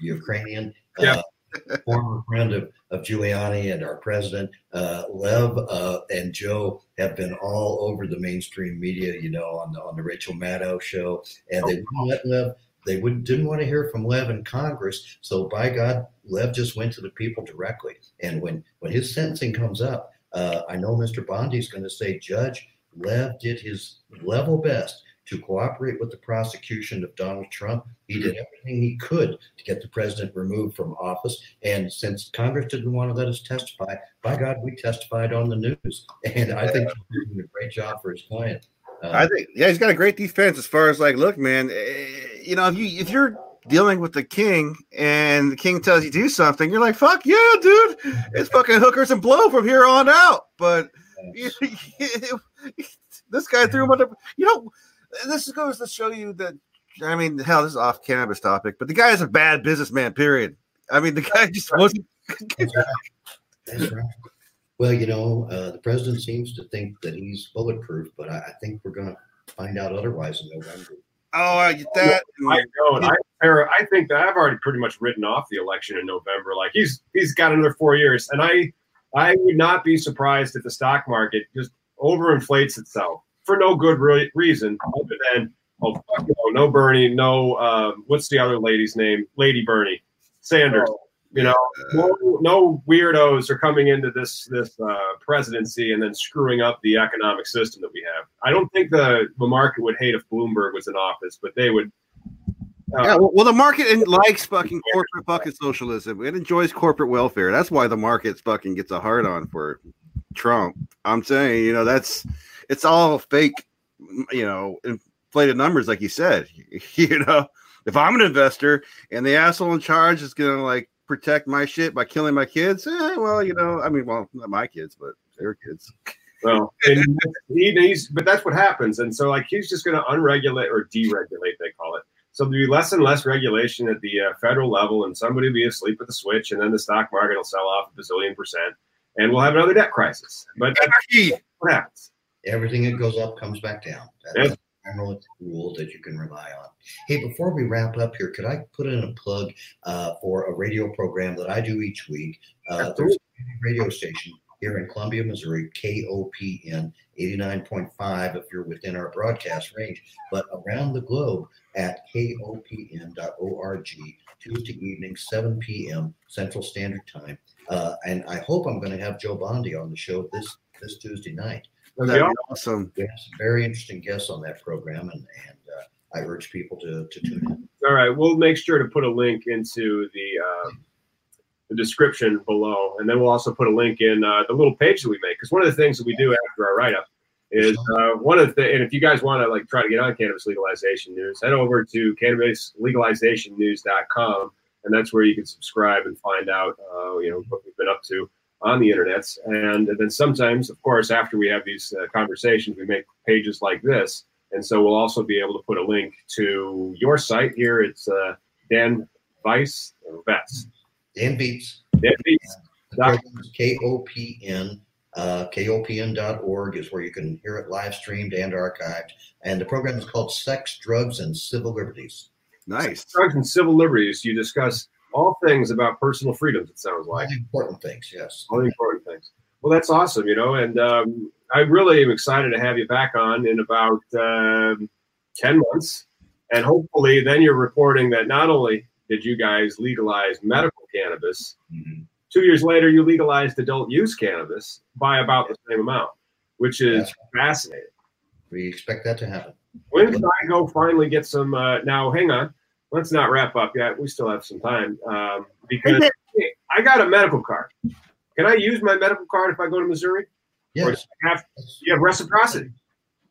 Ukrainian, Yeah. uh, former friend of, of Giuliani and our president. Uh, Lev uh, and Joe have been all over the mainstream media, you know, on the on the Rachel Maddow show, and they wouldn't let Lev. They would didn't want to hear from Lev in Congress, so by God, Lev just went to the people directly. And when when his sentencing comes up, uh, I know Mr. Bondy's going to say, Judge, Lev did his level best to cooperate with the prosecution of Donald Trump. He did everything he could to get the president removed from office. And since Congress didn't want to let us testify, by God, we testified on the news. And I think he's doing a great job for his client. Uh, I think yeah, he's got a great defense as far as like, look, man, eh, you know, if you if you're dealing with the king and the king tells you to do something, you're like, fuck yeah, dude, it's fucking hookers and blow from here on out. But this guy threw him under, you know, this goes to show you that. I mean, hell, this is off cannabis topic, but the guy is a bad businessman. Period. I mean, the guy just wasn't. That's right. That's right. Well, you know, uh, the president seems to think that he's bulletproof, but I, I think we're going to find out otherwise in November. Oh, I get that. I don't. I, I think that I've already pretty much written off the election in November. Like he's he's got another four years, and I I would not be surprised if the stock market just overinflates itself for no good re- reason other than oh fuck no, no Bernie, no um, what's the other lady's name? Lady Bernie Sanders. Oh, You know, no, no weirdos are coming into this this uh, presidency and then screwing up the economic system that we have. I don't think the the market would hate if Bloomberg was in office, but they would. Uh, Yeah, well, well, the market likes fucking corporate fucking socialism. It enjoys corporate welfare. That's why the market fucking gets a hard on for Trump. I'm saying, you know, that's it's all fake, you know, inflated numbers, like you said. You know, if I'm an investor and the asshole in charge is gonna like protect my shit by killing my kids, eh, well, you know, I mean, well, not my kids, but their kids. Well, and he, he's, but that's what happens. And so, like, he's just going to unregulate or deregulate, they call it. So there'll be less and less regulation at the uh, federal level, and somebody will be asleep at the switch, and then the stock market will sell off a bazillion percent, and we'll have another debt crisis. But that's what happens. Everything that goes up comes back down. That's a general rule that you can rely on. Hey, before we wrap up here, could I put in a plug uh, for a radio program that I do each week? Uh, there's a radio station here in Columbia, Missouri, KOPN 89.5 if you're within our broadcast range, but around the globe at kopn.org, Tuesday evening, 7 p.m. Central Standard Time. Uh, and I hope I'm going to have Joe Bondy on the show this this Tuesday night. That'd be awesome. be awesome. We very interesting guests on that program, and, and uh, I urge people to, to tune in. All right, we'll make sure to put a link into the uh, the description below, and then we'll also put a link in uh, the little page that we make. Because one of the things that we do after our write up is uh, one of the and if you guys want to like try to get on cannabis legalization news, head over to cannabislegalizationnews.com, and that's where you can subscribe and find out uh, you know what we've been up to on the internets. And then sometimes, of course, after we have these uh, conversations, we make pages like this. And so we'll also be able to put a link to your site here. It's uh, Dan Weiss or Vets. Dan Beats, Dan Weiss. the program is KOPN. Uh, KOPN.org is where you can hear it live streamed and archived. And the program is called Sex, Drugs, and Civil Liberties. Nice. Drugs and civil liberties. You discuss all things about personal freedoms. It sounds like important things, yes. all the important things. Well, that's awesome, you know, and um, I really am excited to have you back on in about um, 10 months. And hopefully, then you're reporting that not only did you guys legalize medical cannabis, Mhm. two years later, you legalized adult use cannabis by about the same amount, which is That's fascinating. We expect that to happen. When can I go finally get some? Uh, now, hang on. Let's not wrap up yet. We still have some time um, because I got a medical card. Can I use my medical card if I go to Missouri? Or Yes. do I have, you have reciprocity.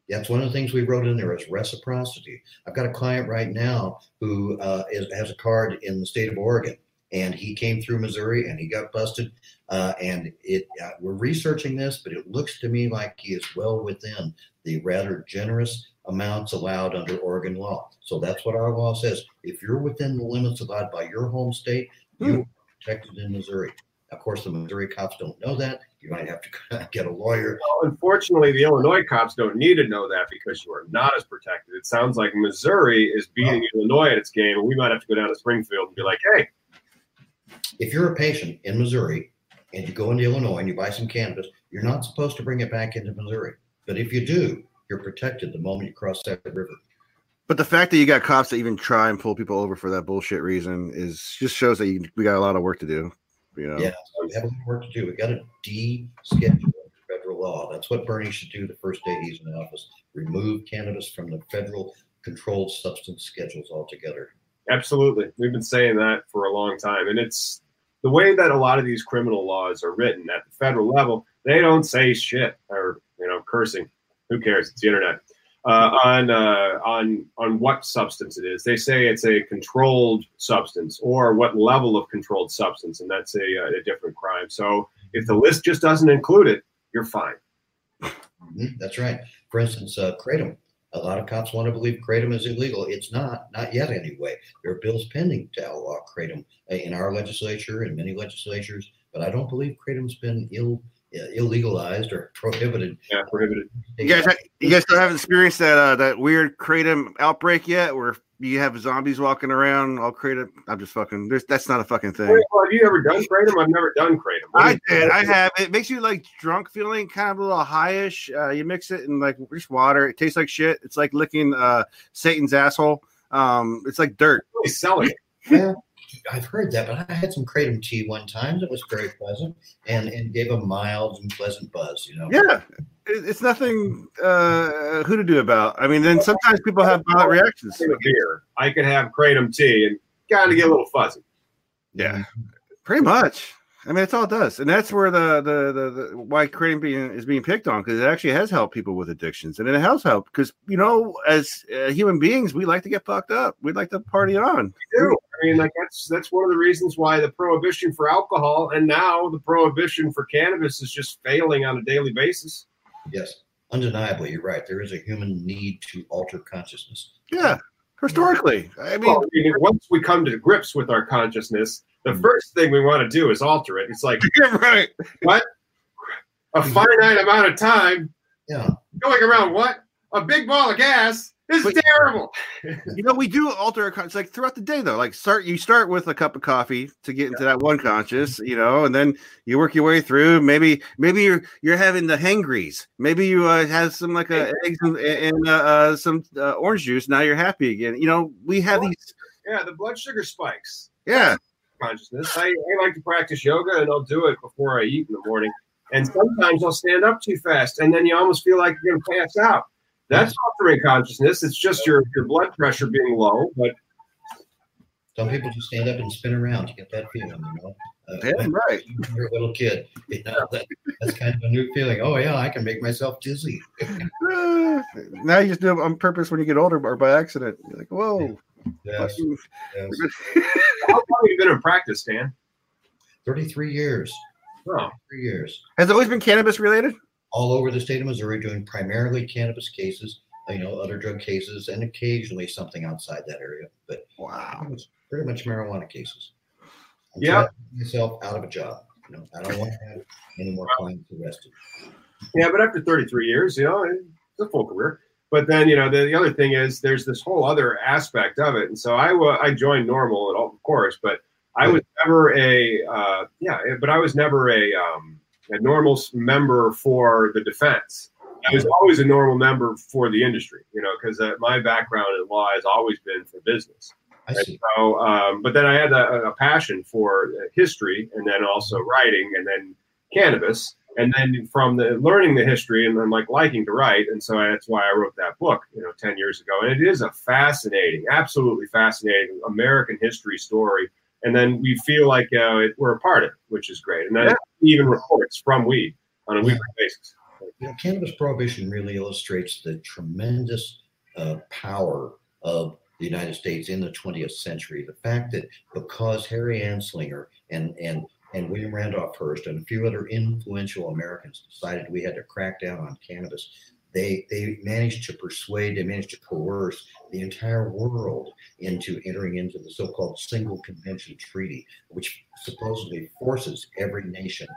That's one of the things we wrote in there is reciprocity. I've got a client right now who uh, is, has a card in the state of Oregon, and he came through Missouri and he got busted. Uh, and it uh, we're researching this, but it looks to me like he is well within the rather generous amounts allowed under Oregon law. So that's what our law says. If you're within the limits allowed by your home state, you are protected in Missouri. Of course, the Missouri cops don't know that. You might have to get a lawyer. Well, unfortunately, the Illinois cops don't need to know that because you are not as protected. It sounds like Missouri is beating Illinois at its game, and we might have to go down to Springfield and be like, "Hey, if you're a patient in Missouri and you go into Illinois and you buy some cannabis, you're not supposed to bring it back into Missouri. But if you do, you're protected the moment you cross that river. But the fact that you got cops that even try and pull people over for that bullshit reason is just shows that you, we got a lot of work to do. You know, Yeah, so we have a lot of work to do. We got to de-schedule federal law. That's what Bernie should do the first day he's in office. Remove cannabis from the federal controlled substance schedules altogether. Absolutely. We've been saying that for a long time. And it's the way that a lot of these criminal laws are written at the federal level, they don't say shit or, you know, cursing. Who cares? It's the internet. Uh, on uh, on on what substance it is. They say it's a controlled substance or what level of controlled substance, and that's a, a different crime. So if the list just doesn't include it, you're fine. Mhm, That's right. For instance, uh, kratom. A lot of cops want to believe kratom is illegal. It's not, not yet anyway. There are bills pending to outlaw kratom uh, in our legislature and many legislatures. but I don't believe kratom's been ill uh, illegalized or prohibited. Yeah, prohibited. You guys, you guys still haven't experienced that uh, that weird kratom outbreak yet, where you have zombies walking around all kratom. I'm just fucking. There's that's not a fucking thing. Wait, well, have you ever done kratom? I've never done kratom. What I did. I have. It makes you like drunk feeling, kind of a little highish. Uh, you mix it in like just water. It tastes like shit. It's like licking uh, Satan's asshole. Um, it's like dirt. really selling it. Well, I've heard that, but I had some kratom tea one time that was very pleasant and, and gave a mild and pleasant buzz. You know. Yeah, it's nothing uh, who to do about. I mean, then sometimes people have violent reactions. Same with beer. I could have kratom tea and kind of get a little fuzzy. Yeah, pretty much. I mean, that's all it does, and that's where the the the, the why kratom being is being picked on because it actually has helped people with addictions, and it has helped because you know, as uh, human beings, we like to get fucked up. We like to party on. do. I mean, like that's that's one of the reasons why the prohibition for alcohol and now the prohibition for cannabis is just failing on a daily basis. Yes, undeniably, you're right. There is a human need to alter consciousness. Yeah, historically, I mean, Well, I mean, once we come to grips with our consciousness, the mm. first thing we want to do is alter it. It's like you're right. What? A mm. finite amount of time Yeah, going around. What a big ball of gas is But- terrible. You know, we do alter our con- it's like throughout the day though. Like start you start with a cup of coffee to get into that one conscious, you know, and then you work your way through. Maybe maybe you're you're having the hangries. Maybe you uh, have some like uh, eggs and, and uh, uh, some uh, orange juice. Now you're happy again. You know, we have these. Yeah, the blood sugar spikes. Yeah, consciousness. I, I like to practice yoga and I'll do it before I eat in the morning. And sometimes I'll stand up too fast and then you almost feel like you're going to pass out. That's altering consciousness. It's just your, your blood pressure being low. But some people just stand up and spin around to get that feeling. You know, uh, yeah, when right. you're a little kid, you know, that, that's kind of a new feeling. Oh yeah, I can make myself dizzy. Now you just do it on purpose when you get older or by accident. You're like, whoa. Yes, yes. how long have you been in practice, Dan? Thirty-three years. Oh, Three years. Has it always been cannabis related? All over the state of Missouri doing primarily cannabis cases, you know, other drug cases, and occasionally something outside that area. But Wow. pretty much, pretty much marijuana cases. I'm Yeah. trying myself out of a job. You know, I don't want to have any more clients arrested. yeah, but after 33 years, you know, it's a full career. But then, you know, the, the other thing is there's this whole other aspect of it. And so I wa- I joined NORML, and of course, but I was never a, uh, yeah, but I was never a, um, a NORML member for the defense. I was always a NORML member for the industry, you know, because uh, my background in law has always been for business. I see. so, um, but then I had a, a passion for uh, history, and then also writing, and then cannabis, and then from the learning the history, and then like liking to write, and so that's why I wrote that book, you know, ten years ago. And it is a fascinating, absolutely fascinating American history story. And then we feel like uh, it, we're a part of it, which is great. And then Yeah. even reports from weed on a weekly basis. You know, cannabis prohibition really illustrates the tremendous uh, power of the United States in the 20th century. The fact that because Harry Anslinger and and and William Randolph Hearst and a few other influential Americans decided we had to crack down on cannabis, they they managed to persuade, they managed to coerce the entire world into entering into the so-called Single Convention Treaty, which supposedly forces every nation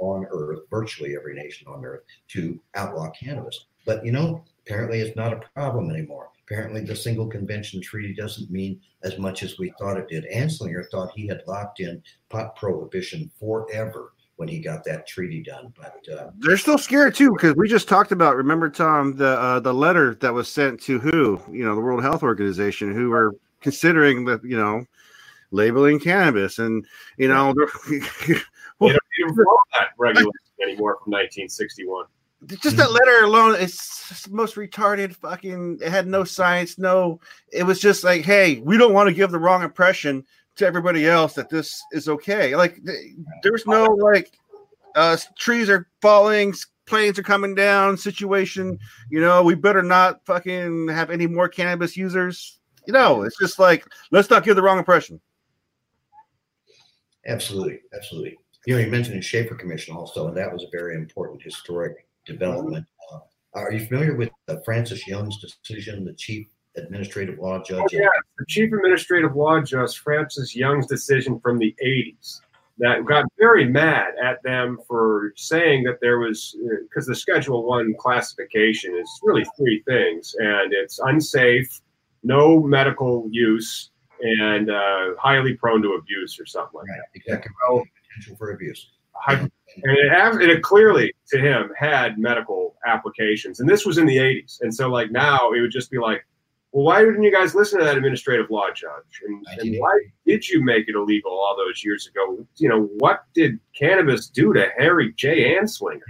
on Earth, virtually every nation on Earth, to outlaw cannabis. But you know, apparently it's not a problem anymore. Apparently, the Single Convention Treaty doesn't mean as much as we thought it did. Anslinger thought he had locked in pot prohibition forever when he got that treaty done. But uh, They're still scared too because we just talked about. Remember, Tom, the uh, the letter that was sent to who? You know, the World Health Organization, who were considering the you know labeling cannabis, and you know, They don't even follow that regulation anymore from 1961. just that letter alone it's just the most retarded fucking. It had no science, no. It was just like, hey, we don't want to give the wrong impression to everybody else that this is okay. Like, there's no like, uh, trees are falling, planes are coming down situation. You know, we better not fucking have any more cannabis users. You know, it's just like let's not give the wrong impression. absolutely, absolutely. You know, you mentioned the Shafer Commission also, and that was a very important historic development. Uh, are you familiar with uh, Francis Young's decision, the chief administrative law judge? Oh, yeah, the Chief Administrative Law Judge Francis Young's decision from the 80s. that got very mad at them for saying that there was because the Schedule One classification is really three things, and it's unsafe, no medical use, and uh, highly prone to abuse or something like Right, that. exactly. Well, Potential for abuse. And it, have- and it clearly to him had medical applications and this was in the 80s and so like now it would just be like well why didn't you guys listen to that administrative law judge and, and why did you make it illegal all those years ago you know what did cannabis do to harry j anslinger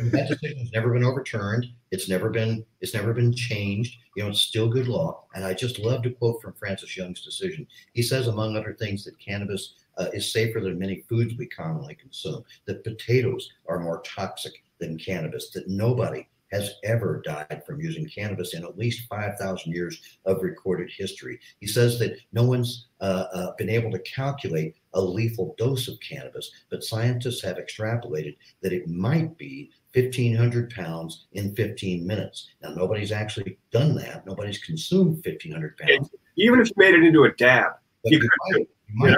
that decision has never been overturned. It's never been it's never been changed. You know, it's still good law. And I just love to quote from Francis Young's decision. He says, among other things, that cannabis uh, is safer than many foods we commonly consume. That potatoes are more toxic than cannabis. That nobody has ever died from using cannabis in at least 5,000 years of recorded history. He says that no one's uh, uh, been able to calculate a lethal dose of cannabis, but scientists have extrapolated that it might be 1,500 pounds in 15 minutes. Now, nobody's actually done that. Nobody's consumed 1,500 pounds. even if you made it into a dab But you you could might, you might Yeah.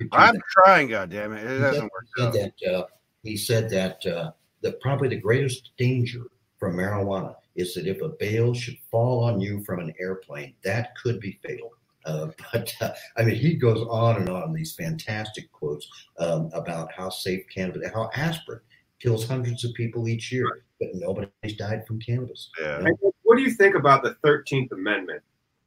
you I'm that. trying, goddamn it. It He doesn't said- work he said that uh, he said that uh, that probably the greatest danger from marijuana is that if a bale should fall on you from an airplane, that could be fatal. Uh, but uh, I mean, he goes on and on these fantastic quotes um, about how safe cannabis, how aspirin kills hundreds of people each year, but nobody's died from cannabis. Yeah. And what do you think about the 13th Amendment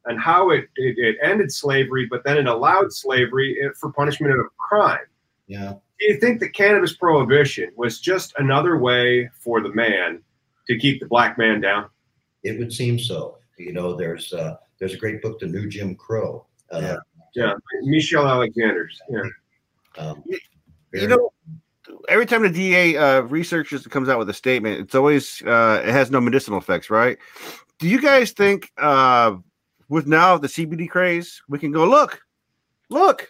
and how it, it, it ended slavery, but then it allowed slavery eh, for punishment of crime? Yeah, Do you think that cannabis prohibition was just another way for the man to keep the black man down? it would seem so. You know, there's uh, there's a great book, The New Jim Crow. Uh, Yeah. Yeah, Michelle Alexander's. Yeah. um, You know, every time the DA uh, researches comes out with a statement, it's always uh, it has no medicinal effects, right? Do you guys think uh, with now the CBD craze, we can go look, look,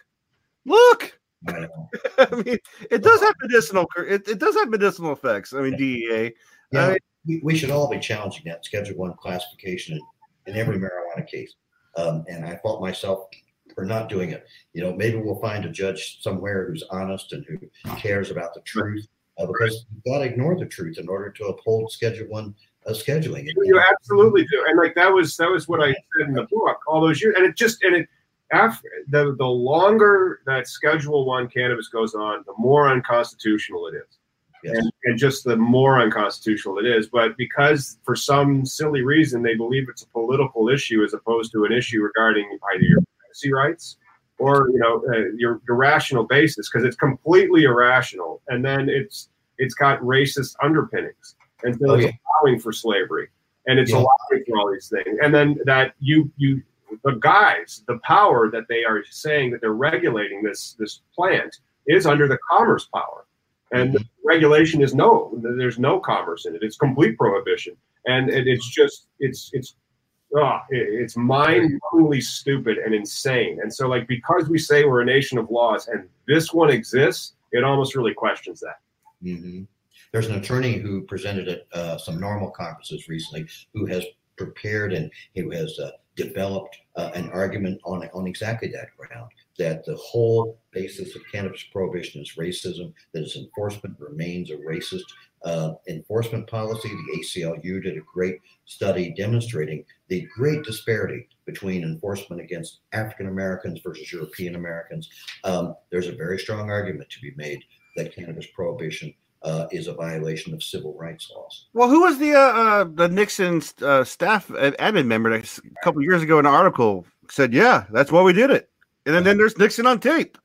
look? I. I mean, it does have medicinal. It, it does have medicinal effects. I mean, DEA. Yeah, I- we, we should all be challenging that Schedule One classification in, in every marijuana case. Um, and I fault myself for not doing it. You know, maybe we'll find a judge somewhere who's honest and who cares about the truth, uh, because you've got to ignore the truth in order to uphold Schedule One uh, scheduling. You, you absolutely do, and like that was that was what I said in the book all those years, and it just and it after the the longer that Schedule One cannabis goes on, the more unconstitutional it is. Yes. and, and just the more unconstitutional it is. But because for some silly reason they believe it's a political issue as opposed to an issue regarding either your privacy rights or you know uh, your rational basis, because it's completely irrational, and then it's it's got racist underpinnings, and so Oh, it's allowing for slavery, and it's Yeah. allowing for all these things, and then that you you the guys, the power that they are saying that they're regulating this this plant is under the commerce power. And the regulation is no, there's no commerce in it. It's complete prohibition, and it, it's just it's it's oh, it- it's mind-blowingly stupid and insane. And so, like, because we say we're a nation of laws, and this one exists, it almost really questions that. hmm There's an attorney who presented at uh, some NORML conferences recently who has prepared and who has uh, developed uh, an argument on on exactly that ground that the whole basis of cannabis prohibition is racism, that its enforcement remains a racist uh, enforcement policy. The ACLU did a great study demonstrating the great disparity between enforcement against African Americans versus European Americans. Um, there's a very strong argument to be made that cannabis prohibition uh, is a violation of civil rights laws. Well, who was the uh, uh, the Nixon uh, staff admin member a couple years ago in an article said, "Yeah, that's why we did it." And then, then there's Nixon on tape.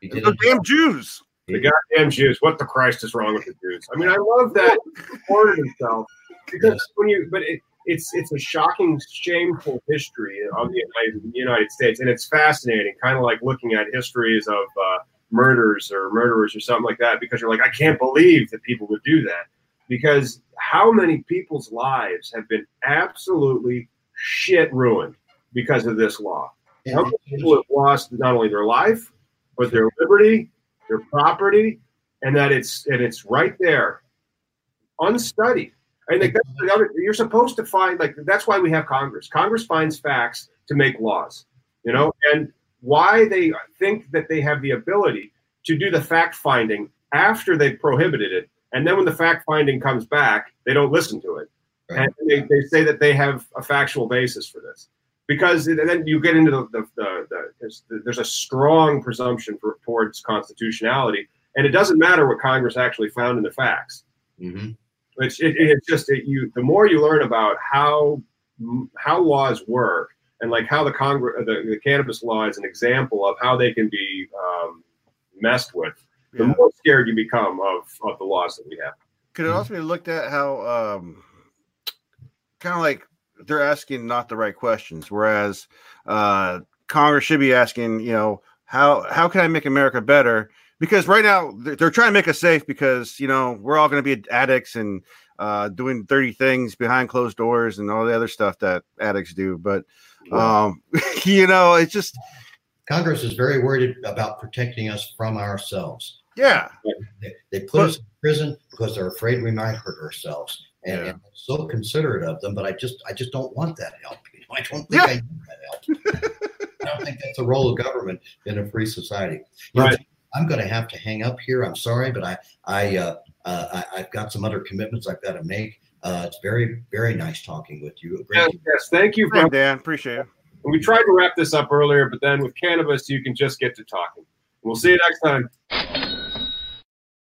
He did The damn Jews. The goddamn Jews! What the Christ is wrong with the Jews? I mean, I love that he supported himself because when you, but it, it's it's a shocking, shameful history of the United, United States, and it's fascinating, kind of like looking at histories of uh, murders or murderers or something like that, because you're like, I can't believe that people would do that, because how many people's lives have been absolutely shit ruined because of this law? How many people have lost not only their life, but their liberty, their property, and that it's and it's right there, unstudied. Think that's the other. You're supposed to find like that's why we have Congress. Congress finds facts to make laws, you know, and why they think that they have the ability to do the fact finding after they've prohibited it. And then when the fact finding comes back, they don't listen to it. Right. And they, they say that they have a factual basis for this. Because then you get into the, the, the, the there's, there's a strong presumption for, towards constitutionality. And it doesn't matter what Congress actually found in the facts. Mhm. It's it, it's just that you the more you learn about how how laws work and like how the Congress the, the cannabis law is an example of how they can be um, messed with, the Yeah. more scared you become of of the laws that we have. Could it also be looked at how um, kind of like they're asking not the right questions, whereas uh, Congress should be asking, you know, how how can I make America better? Because right now they're, they're trying to make us safe because you know we're all going to be addicts and uh, doing dirty things behind closed doors and all the other stuff that addicts do. But um, you know, it's just Congress is very worried about protecting us from ourselves. yeah, They, they put us in prison because they're afraid we might hurt ourselves. And, Yeah. and so considerate of them, but I just I just don't want that help. You know, I don't think Yeah. I need that help. I don't think that's the role of government in a free society. You know, Right. I'm going to have to hang up here. I'm sorry, but I I, uh, uh, I I've got some other commitments I've got to make. Uh, it's very very nice talking with you. Great Yes, yes, thank you. For, Dan, appreciate it. we tried to wrap this up earlier, but then with cannabis, you can just get to talking. We'll see you next time.